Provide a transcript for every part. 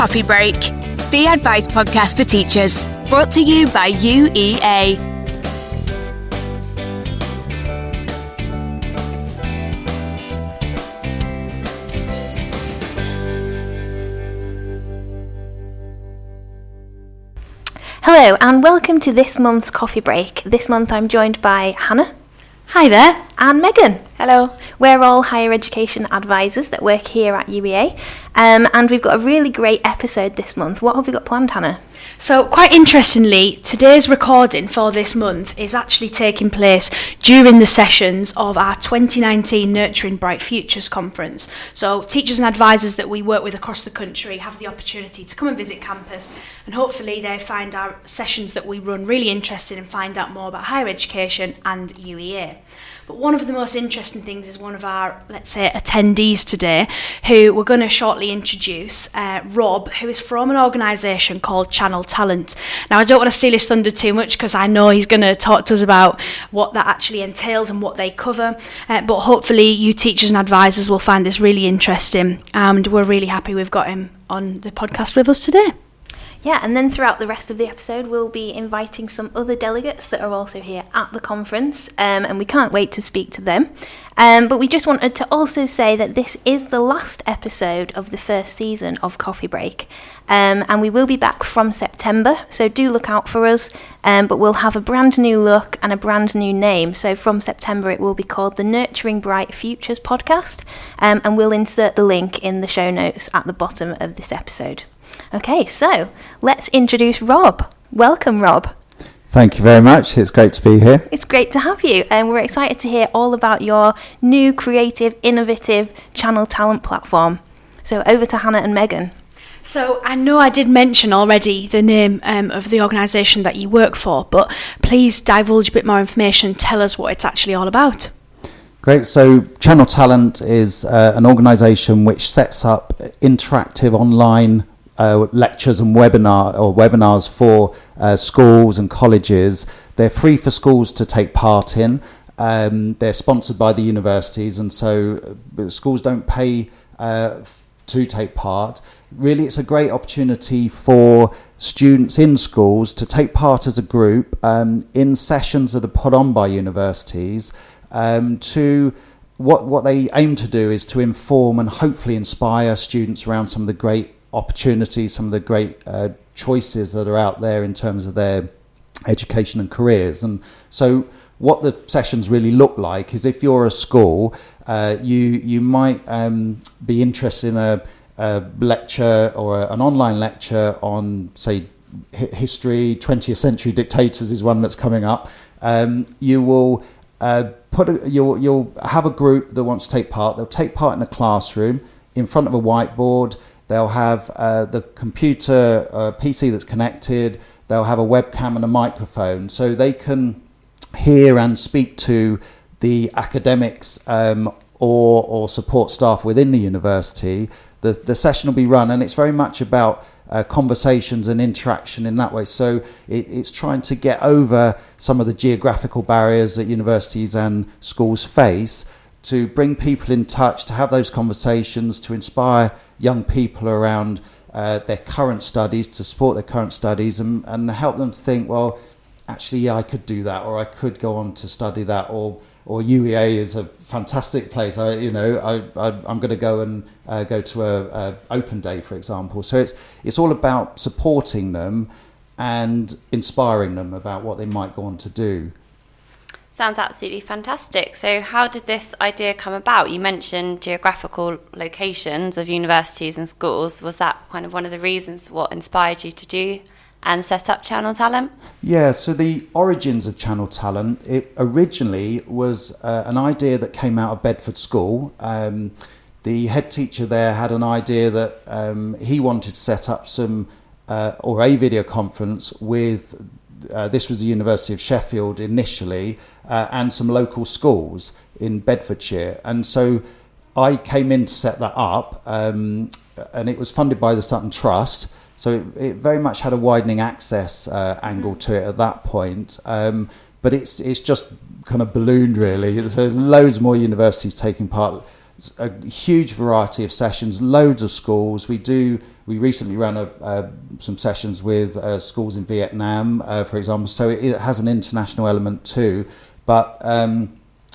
Coffee Break, the advice podcast for teachers, brought to you by UEA. Hello, and welcome to this month's coffee break. This month I'm joined by Hannah Hi there. And Megan. Hello. We're all higher education advisors that work here at UEA, um, and we've got a really great episode this month. What have we got planned, Hannah? So, quite interestingly, today's recording for this month is actually taking place during the sessions of our 2019 Nurturing Bright Futures conference. So, teachers and advisors that we work with across the country have the opportunity to come and visit campus, and hopefully, they find our sessions that we run really interesting and find out more about higher education and UEA. But one of the most interesting things is one of our, let's say, attendees today, who we're going to shortly introduce, uh, Rob, who is from an organisation called Channel Talent. Now, I don't want to steal his thunder too much because I know he's going to talk to us about what that actually entails and what they cover. Uh, but hopefully, you teachers and advisors will find this really interesting, and we're really happy we've got him on the podcast with us today. Yeah, and then throughout the rest of the episode, we'll be inviting some other delegates that are also here at the conference, um, and we can't wait to speak to them. Um, but we just wanted to also say that this is the last episode of the first season of Coffee Break, um, and we will be back from September, so do look out for us. Um, but we'll have a brand new look and a brand new name. So from September, it will be called the Nurturing Bright Futures podcast, um, and we'll insert the link in the show notes at the bottom of this episode. Okay, so let's introduce Rob. Welcome, Rob. Thank you very much. It's great to be here. It's great to have you, and we're excited to hear all about your new, creative, innovative channel talent platform. So, over to Hannah and Megan. So I know I did mention already the name um, of the organisation that you work for, but please divulge a bit more information. Tell us what it's actually all about. Great. So, Channel Talent is uh, an organisation which sets up interactive online uh, lectures and webinar or webinars for uh, schools and colleges. They're free for schools to take part in. Um, they're sponsored by the universities, and so uh, schools don't pay uh, to take part. Really, it's a great opportunity for students in schools to take part as a group um, in sessions that are put on by universities um, to what what they aim to do is to inform and hopefully inspire students around some of the great opportunities, some of the great uh, choices that are out there in terms of their education and careers. And so, what the sessions really look like is if you're a school, uh, you you might um, be interested in a, a lecture or a, an online lecture on, say, hi- history, 20th century dictators is one that's coming up. Um, you will uh, put a, you'll you'll have a group that wants to take part. They'll take part in a classroom in front of a whiteboard. They'll have uh, the computer uh, PC that's connected. They'll have a webcam and a microphone, so they can hear and speak to the academics um, or or support staff within the university. The the session will be run, and it's very much about uh, conversations and interaction in that way. So it, it's trying to get over some of the geographical barriers that universities and schools face to bring people in touch, to have those conversations, to inspire young people around uh, their current studies, to support their current studies, and, and help them to think, well, actually, yeah, I could do that, or I could go on to study that, or or UEA is a fantastic place. I, you know, I, I I'm going to go and uh, go to a, a open day, for example. So it's it's all about supporting them and inspiring them about what they might go on to do. Sounds absolutely fantastic. So, how did this idea come about? You mentioned geographical locations of universities and schools. Was that kind of one of the reasons what inspired you to do and set up Channel Talent? Yeah, so the origins of Channel Talent, it originally was uh, an idea that came out of Bedford School. Um, the head teacher there had an idea that um, he wanted to set up some, uh, or a video conference with, uh, this was the University of Sheffield initially, uh, and some local schools in Bedfordshire. And so I came in to set that up, um, and it was funded by the Sutton Trust. So it, it very much had a widening access uh, angle to it at that point. Um, but it's it's just kind of ballooned really. There's loads more universities taking part. A huge variety of sessions, loads of schools. We do. We recently ran a, uh, some sessions with uh, schools in Vietnam, uh, for example. So it, it, has an international element too. But um,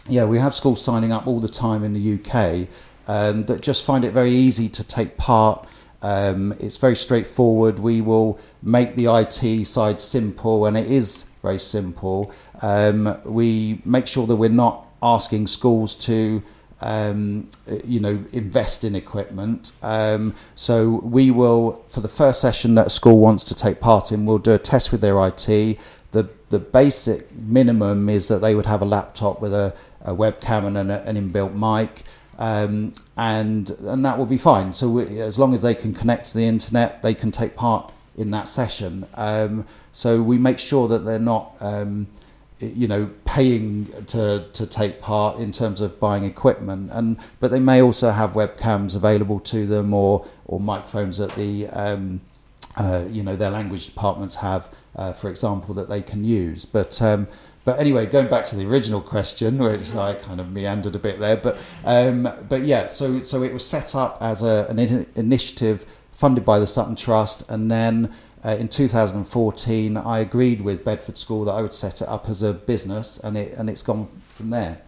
yeah, we have schools signing up all the time in the UK um, that just find it very easy to take part. Um, it's very straightforward. We will make the IT side simple, and it is very simple. Um, we make sure that we're not asking schools to um, you know, invest in equipment. Um, so we will, for the first session that a school wants to take part in, we'll do a test with their IT. The the basic minimum is that they would have a laptop with a, a webcam and an, an inbuilt mic. Um, and and that will be fine. So we, as long as they can connect to the internet, they can take part in that session. Um, so we make sure that they're not um, you know paying to to take part in terms of buying equipment. And but they may also have webcams available to them or or microphones that the um, uh, you know their language departments have uh, for example that they can use. But um, but anyway, going back to the original question, which I kind of meandered a bit there, but um, but yeah, so so it was set up as a, an in- initiative funded by the Sutton Trust, and then uh, in 2014, I agreed with Bedford School that I would set it up as a business, and it and it's gone from there.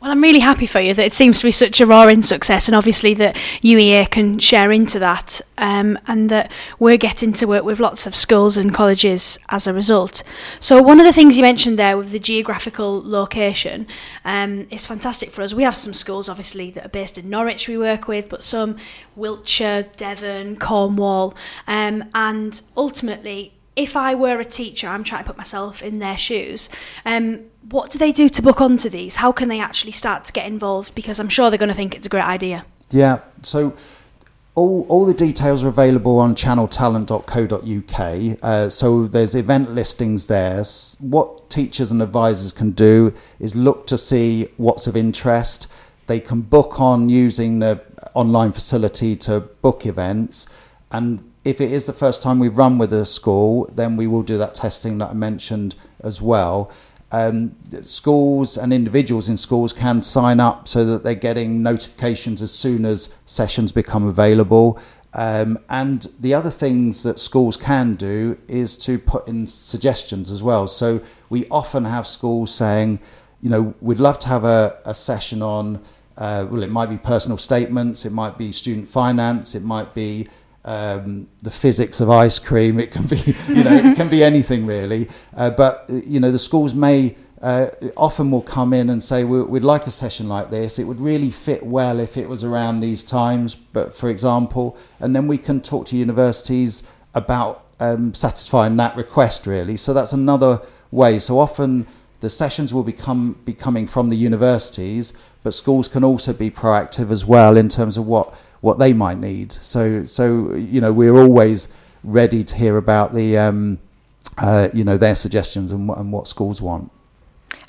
Well, I'm really happy for you that it seems to be such a roaring success, and obviously that UEA can share into that, um, and that we're getting to work with lots of schools and colleges as a result. So, one of the things you mentioned there with the geographical location um, is fantastic for us. We have some schools, obviously, that are based in Norwich we work with, but some Wiltshire, Devon, Cornwall, um, and ultimately if I were a teacher, I'm trying to put myself in their shoes. Um, what do they do to book onto these? How can they actually start to get involved? Because I'm sure they're going to think it's a great idea. Yeah. So all, all the details are available on channeltalent.co.uk. Uh, so there's event listings there. What teachers and advisors can do is look to see what's of interest. They can book on using the online facility to book events and if it is the first time we run with a school, then we will do that testing that I mentioned as well. Um, schools and individuals in schools can sign up so that they're getting notifications as soon as sessions become available. Um, and the other things that schools can do is to put in suggestions as well. So we often have schools saying, you know, we'd love to have a, a session on, uh, well, it might be personal statements, it might be student finance, it might be um, the physics of ice cream. It can be, you know, it can be anything really. Uh, but you know, the schools may uh, often will come in and say, "We'd like a session like this. It would really fit well if it was around these times." But for example, and then we can talk to universities about um, satisfying that request really. So that's another way. So often the sessions will become be coming from the universities, but schools can also be proactive as well in terms of what what they might need. So, so you know, we're always ready to hear about the, um, uh, you know, their suggestions and, and what schools want.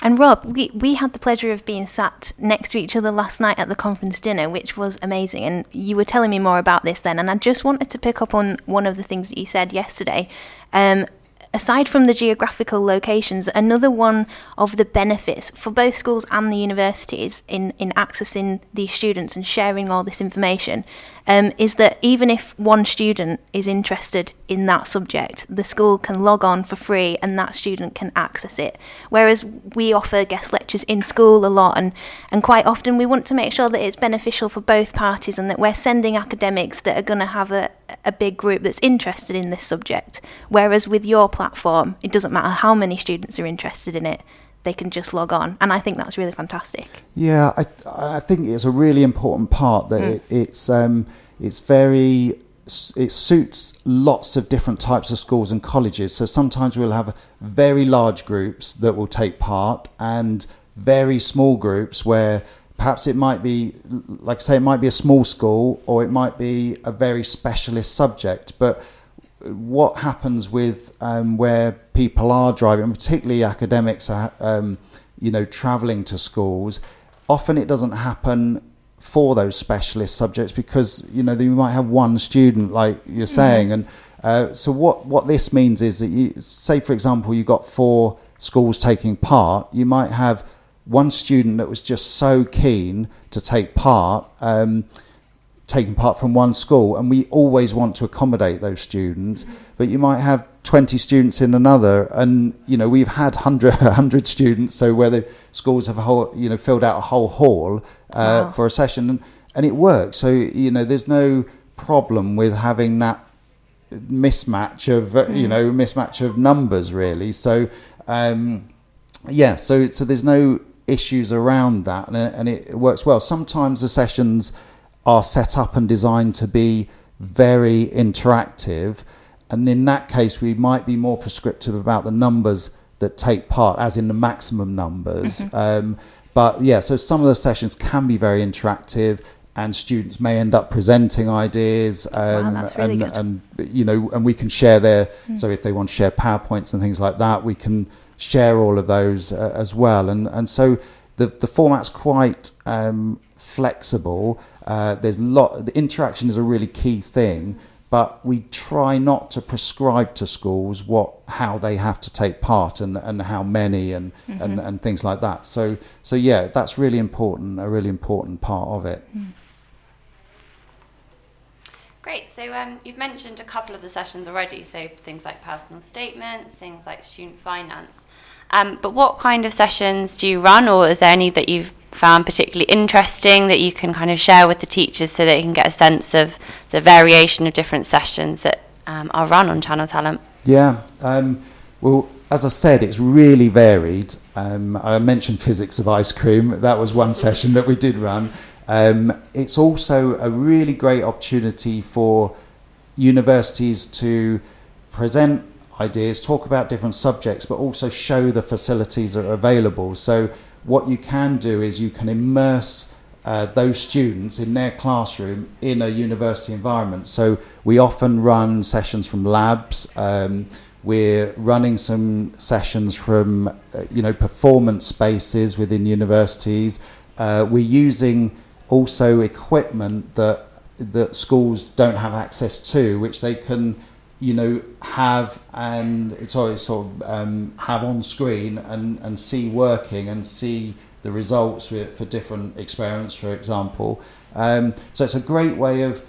And Rob, we, we had the pleasure of being sat next to each other last night at the conference dinner, which was amazing. And you were telling me more about this then. And I just wanted to pick up on one of the things that you said yesterday. Um, aside from the geographical locations, another one of the benefits for both schools and the universities in, in accessing these students and sharing all this information um, is that even if one student is interested in that subject, the school can log on for free and that student can access it. Whereas we offer guest lectures in school a lot, and, and quite often we want to make sure that it's beneficial for both parties and that we're sending academics that are going to have a, a big group that's interested in this subject. Whereas with your platform, it doesn't matter how many students are interested in it they can just log on, and I think that's really fantastic. Yeah, I I think it's a really important part that mm. it, it's um, it's very it suits lots of different types of schools and colleges. So sometimes we'll have very large groups that will take part, and very small groups where perhaps it might be, like I say, it might be a small school or it might be a very specialist subject, but what happens with um, where people are driving, particularly academics, are, um, you know, travelling to schools. Often it doesn't happen for those specialist subjects because you know you might have one student, like you're mm-hmm. saying, mm. and uh, so what what this means is that you say, for example, you've got four schools taking part, you might have one student that was just so keen to take part. Um, taking part from one school, and we always want to accommodate those students. But you might have 20 students in another, and you know we've had 100, 100 students. So where the schools have a whole, you know, filled out a whole hall uh, Wow. for a session, and, and it works. So you know, there's no problem with having that mismatch of uh, you know mismatch of numbers really. So um, yeah, so so there's no issues around that, and, it- and it works well. Sometimes the sessions are set up and designed to be very interactive, and in that case, we might be more prescriptive about the numbers that take part, as in the maximum numbers. Um, but yeah, so some of the sessions can be very interactive. And students may end up presenting ideas, um, that's really and, and you know, and we can share their. So if they want to share powerpoints and things like that, we can share all of those uh, as well. And and so the the format's quite um, flexible. Uh, there's lot. The interaction is a really key thing, but we try not to prescribe to schools what how they have to take part and, and how many and, and and things like that. So so yeah, that's really important. A really important part of it. Great. So um, you've mentioned a couple of the sessions already. So things like personal statements, things like student finance. Um, but what kind of sessions do you run, or is there any that you've found particularly interesting that you can kind of share with the teachers so you can get a sense of the variation of different sessions that um, are run on Channel Talent? Yeah. Um, well, as I said, it's really varied. Um, I mentioned physics of ice cream. That was one session that we did run. Um, it's also a really great opportunity for universities to present ideas, talk about different subjects, but also show the facilities that are available. So, what you can do is you can immerse uh, those students in their classroom in a university environment. So, we often run sessions from labs. Um, we're running some sessions from, uh, you know, performance spaces within universities. Uh, we're using also equipment that that schools don't have access to, which they can, you know, have and sorry, sort of um, have on screen and, and see working and see the results for, for different experiments, for example. Um, so it's a great way of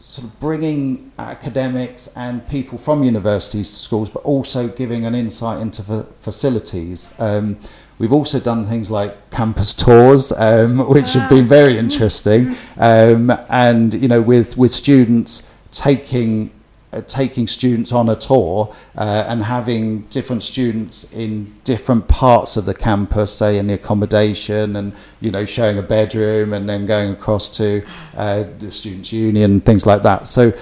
sort of bringing academics and people from universities to schools, but also giving an insight into fa- facilities. Um, we've also done things like campus tours, um, which have been very interesting, um, and you know, with with students taking. Uh, taking students on a tour uh, and having different students in different parts of the campus, say in the accommodation, and you know showing a bedroom, and then going across to uh, the students' union, things like that. So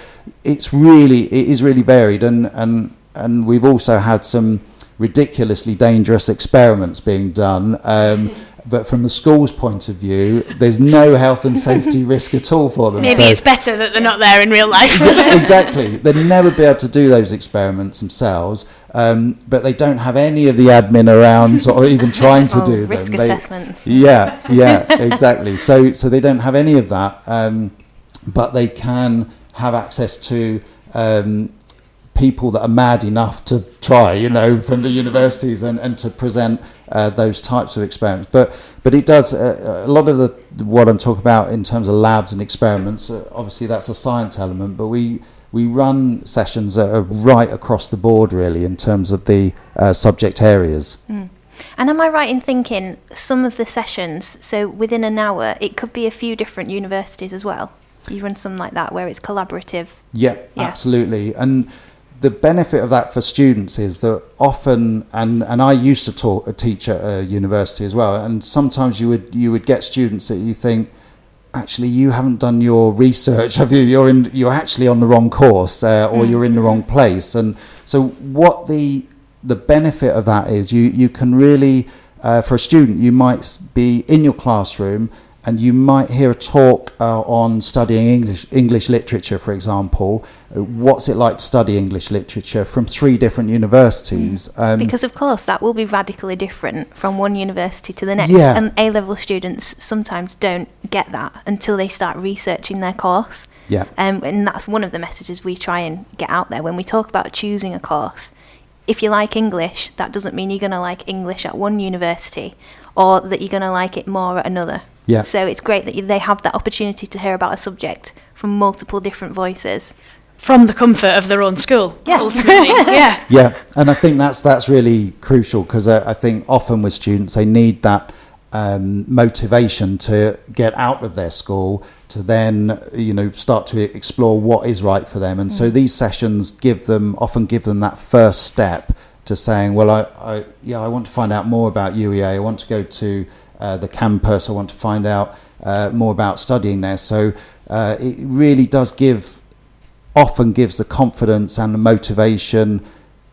it's really it is really varied, and and and we've also had some ridiculously dangerous experiments being done. Um, but from the school's point of view, there's no health and safety risk at all for them. Maybe So- it's better that they're not there in real life. exactly. They'd never be able to do those experiments themselves, um, but they don't have any of the admin around or even trying to Oh, do risk them. They- assessments. yeah, yeah, exactly. So, so they don't have any of that, um, but they can have access to um, people that are mad enough to try, you know, from the universities and, and to present uh, those types of experiments. But but it does uh, a lot of the what I'm talking about in terms of labs and experiments. Uh, obviously, that's a science element, but we we run sessions that are right across the board, really, in terms of the uh, subject areas. And am I right in thinking some of the sessions, so within an hour, it could be a few different universities as well? You run something like that where it's collaborative. Yeah, Yeah. absolutely. And the benefit of that for students is that often, and, and I used to taught, teach at a university as well, and sometimes you would you would get students that you think, actually, you haven't done your research, have you? You're in, you're actually on the wrong course, uh, or you're in the wrong place. And so, what the the benefit of that is, you you can really, uh, for a student, you might be in your classroom and you might hear a talk uh, on studying English English literature, for example. Uh, What's it like to study English literature from three different universities? Um, Because, of course, that will be radically different from one university to the next. Yeah. And A level students sometimes don't get that until they start researching their course. yeah, Um, and that's one of the messages we try and get out there when we talk about choosing a course. If you like English, that doesn't mean you're going to like English at one university or that you're going to like it more at another. Yeah. So it's great that they have that opportunity to hear about a subject from multiple different voices. From the comfort of their own school, Yeah. ultimately. yeah. Yeah, and I think that's that's really crucial because I, I think often with students they need that um, motivation to get out of their school to then you know start to explore what is right for them, and so these sessions give them often give them that first step to saying, well, I, I yeah I want to find out more about UEA. I want to go to uh, the campus. I want to find out uh, more about studying there. So uh, it really does give often gives the confidence and the motivation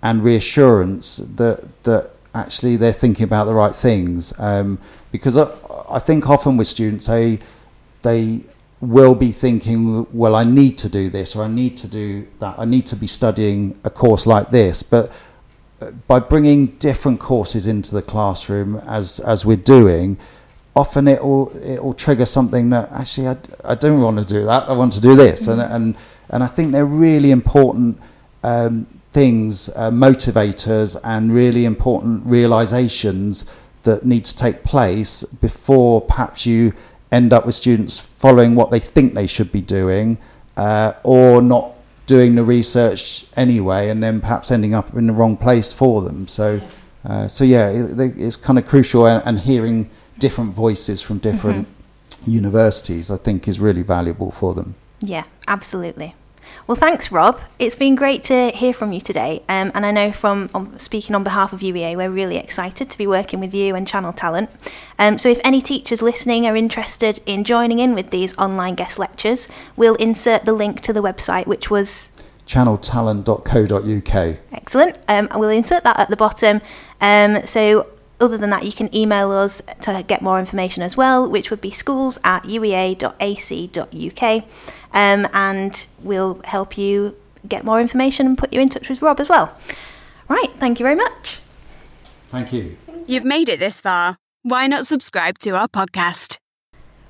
and reassurance that that actually they're thinking about the right things. Um, because I, I think often with students they they will be thinking, well, I need to do this or I need to do that. I need to be studying a course like this, but by bringing different courses into the classroom as as we're doing, often it will it will trigger something that actually I, I don't want to do that. I want to do this, and and and I think they're really important um, things, uh, motivators, and really important realizations that need to take place before perhaps you end up with students following what they think they should be doing, uh, or not doing the research anyway, and then perhaps ending up in the wrong place for them. So, uh, so yeah, it, it's kind of crucial, and, and hearing different voices from different universities, I think, is really valuable for them. Yeah, absolutely. Well, thanks, Rob. It's been great to hear from you today. Um, and I know from um, speaking on behalf of UEA, we're really excited to be working with you and Channel Talent. Um, so, if any teachers listening are interested in joining in with these online guest lectures, we'll insert the link to the website, which was channeltalent.co.uk. excellent. Um, we'll insert that at the bottom. Um, so, other than that, you can email us to get more information as well, which would be schools at uea.ac.uk. Um, and we'll help you get more information and put you in touch with Rob as well. Right, thank you very much. Thank you. You've made it this far. Why not subscribe to our podcast?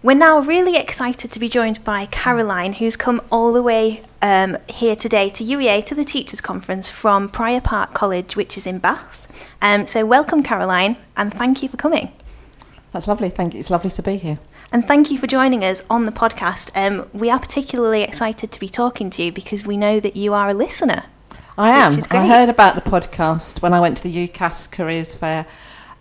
We're now really excited to be joined by Caroline, who's come all the way um, here today to UEA to the Teachers Conference from Prior Park College, which is in Bath. Um, so, welcome, Caroline, and thank you for coming. That's lovely. Thank you. It's lovely to be here. And thank you for joining us on the podcast. Um, we are particularly excited to be talking to you because we know that you are a listener. I am. I heard about the podcast when I went to the UCAS Careers Fair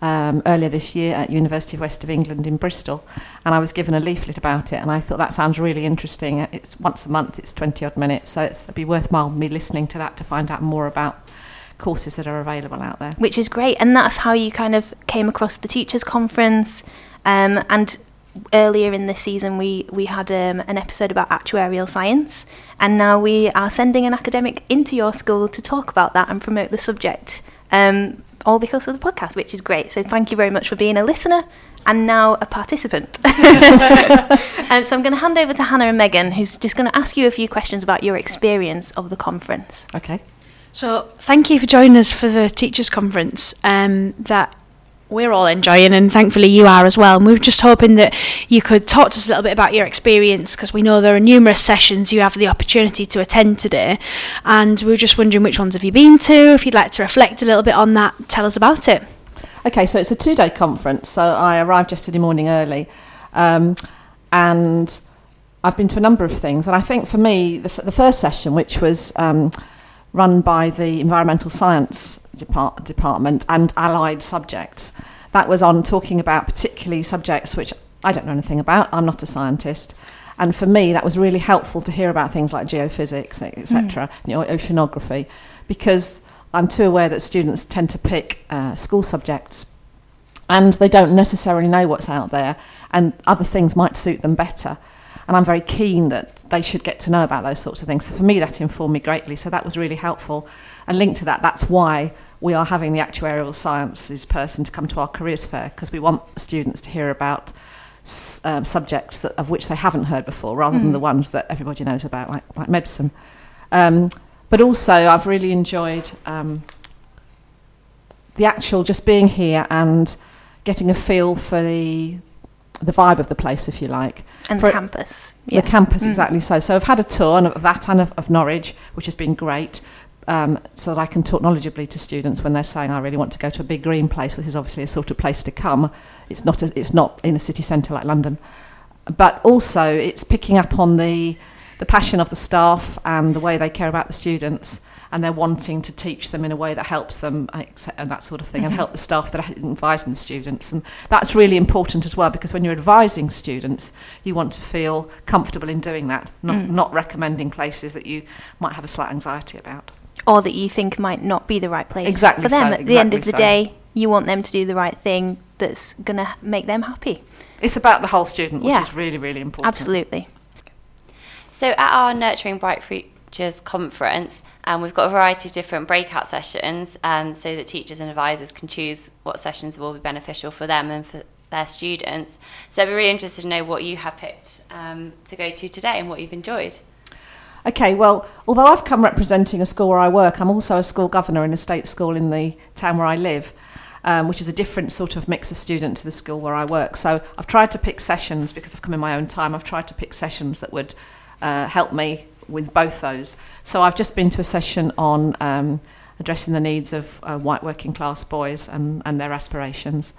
um, earlier this year at University of West of England in Bristol, and I was given a leaflet about it, and I thought that sounds really interesting. It's once a month. It's twenty odd minutes, so it's, it'd be worthwhile me listening to that to find out more about courses that are available out there. which is great. And that's how you kind of came across the teachers' conference. Um, and earlier in this season, we we had um, an episode about actuarial science, and now we are sending an academic into your school to talk about that and promote the subject. Um, all because of the podcast, which is great. So thank you very much for being a listener and now a participant. um, so I'm going to hand over to Hannah and Megan, who's just going to ask you a few questions about your experience of the conference. Okay. So, thank you for joining us for the Teachers' Conference um, that we're all enjoying, and thankfully you are as well. And we were just hoping that you could talk to us a little bit about your experience because we know there are numerous sessions you have the opportunity to attend today. And we were just wondering which ones have you been to? If you'd like to reflect a little bit on that, tell us about it. Okay, so it's a two day conference. So I arrived yesterday morning early. Um, and I've been to a number of things. And I think for me, the, f- the first session, which was um, run by the Environmental Science Depart- Department and allied subjects, that was on talking about particularly subjects which I don't know anything about. I'm not a scientist. And for me, that was really helpful to hear about things like geophysics, etc., you know, oceanography, because I'm too aware that students tend to pick uh, school subjects and they don't necessarily know what's out there, and other things might suit them better. And I'm very keen that they should get to know about those sorts of things. So for me, that informed me greatly. So that was really helpful. And linked to that, that's why we are having the actuarial sciences person to come to our careers fair because we want students to hear about um, subjects that, of which they haven't heard before, rather than the ones that everybody knows about, like, like medicine. Um, but also, I've really enjoyed um, the actual just being here and getting a feel for the the vibe of the place, if you like. And For- the campus. Yeah. The campus, exactly so. So I've had a tour of that and of, of Norwich, which has been great. um, so that I can talk knowledgeably to students when they're saying I really want to go to a big green place, which is obviously a sort of place to come. It's not a, it's not in a city centre like London, but also it's picking up on the the passion of the staff and the way they care about the students and they're wanting to teach them in a way that helps them and that sort of thing mm-hmm. and help the staff that are advising the students and that's really important as well because when you're advising students you want to feel comfortable in doing that not, mm. not recommending places that you might have a slight anxiety about or that you think might not be the right place exactly for them so, at exactly the end of the so. day you want them to do the right thing that's going to make them happy it's about the whole student which yeah. is really really important absolutely so at our Nurturing Bright Futures conference, um, we've got a variety of different breakout sessions um, so that teachers and advisors can choose what sessions will be beneficial for them and for their students. So I'd be really interested to know what you have picked um, to go to today and what you've enjoyed. Okay, well, although I've come representing a school where I work, I'm also a school governor in a state school in the town where I live. Um, which is a different sort of mix of student to the school where I work. So I've tried to pick sessions because I've come in my own time. I've tried to pick sessions that would uh, help me with both those. So I've just been to a session on um, addressing the needs of uh, white working class boys and, and their aspirations.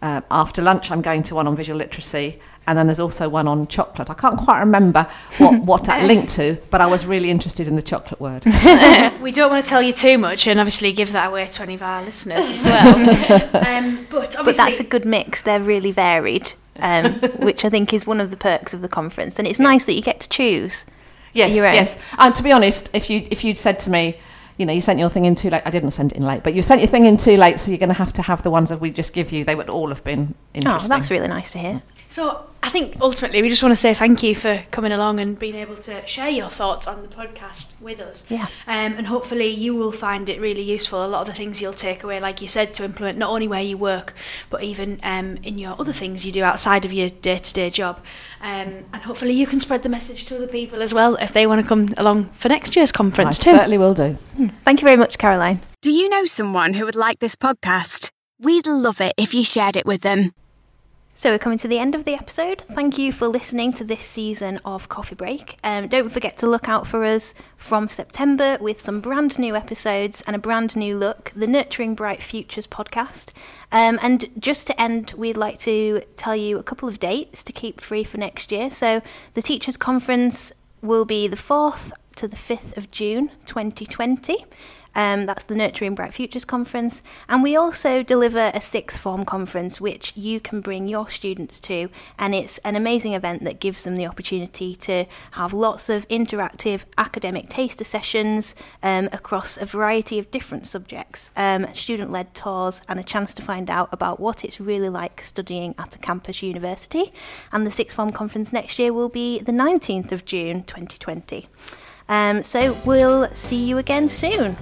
Uh, after lunch, I'm going to one on visual literacy, and then there's also one on chocolate. I can't quite remember what, what that linked to, but I was really interested in the chocolate word. we don't want to tell you too much and obviously give that away to any of our listeners as well. um, but, but that's a good mix, they're really varied um, which I think is one of the perks of the conference. And it's nice that you get to choose. Yes, yes. And to be honest, if you if you'd said to me, you know, you sent your thing in too late. I didn't send it in late, but you sent your thing in too late, so you're going to have to have the ones that we just give you. They would all have been interesting. Oh, that's really nice to hear. So I think ultimately we just want to say thank you for coming along and being able to share your thoughts on the podcast with us. Yeah. Um, and hopefully you will find it really useful. A lot of the things you'll take away, like you said, to implement not only where you work, but even um, in your other things you do outside of your day to day job. Um, and hopefully you can spread the message to other people as well if they want to come along for next year's conference I too. certainly will do. Hmm. Thank you very much, Caroline. Do you know someone who would like this podcast? We'd love it if you shared it with them. So we're coming to the end of the episode. Thank you for listening to this season of Coffee Break. Um, don't forget to look out for us from September with some brand new episodes and a brand new look, the Nurturing Bright Futures podcast. Um, and just to end, we'd like to tell you a couple of dates to keep free for next year. So the Teachers Conference will be the 4th to the 5th of June 2020. Um, that's the Nurturing Bright Futures Conference. And we also deliver a sixth form conference, which you can bring your students to. And it's an amazing event that gives them the opportunity to have lots of interactive academic taster sessions um, across a variety of different subjects, um, student led tours, and a chance to find out about what it's really like studying at a campus university. And the sixth form conference next year will be the 19th of June 2020. Um, so we'll see you again soon.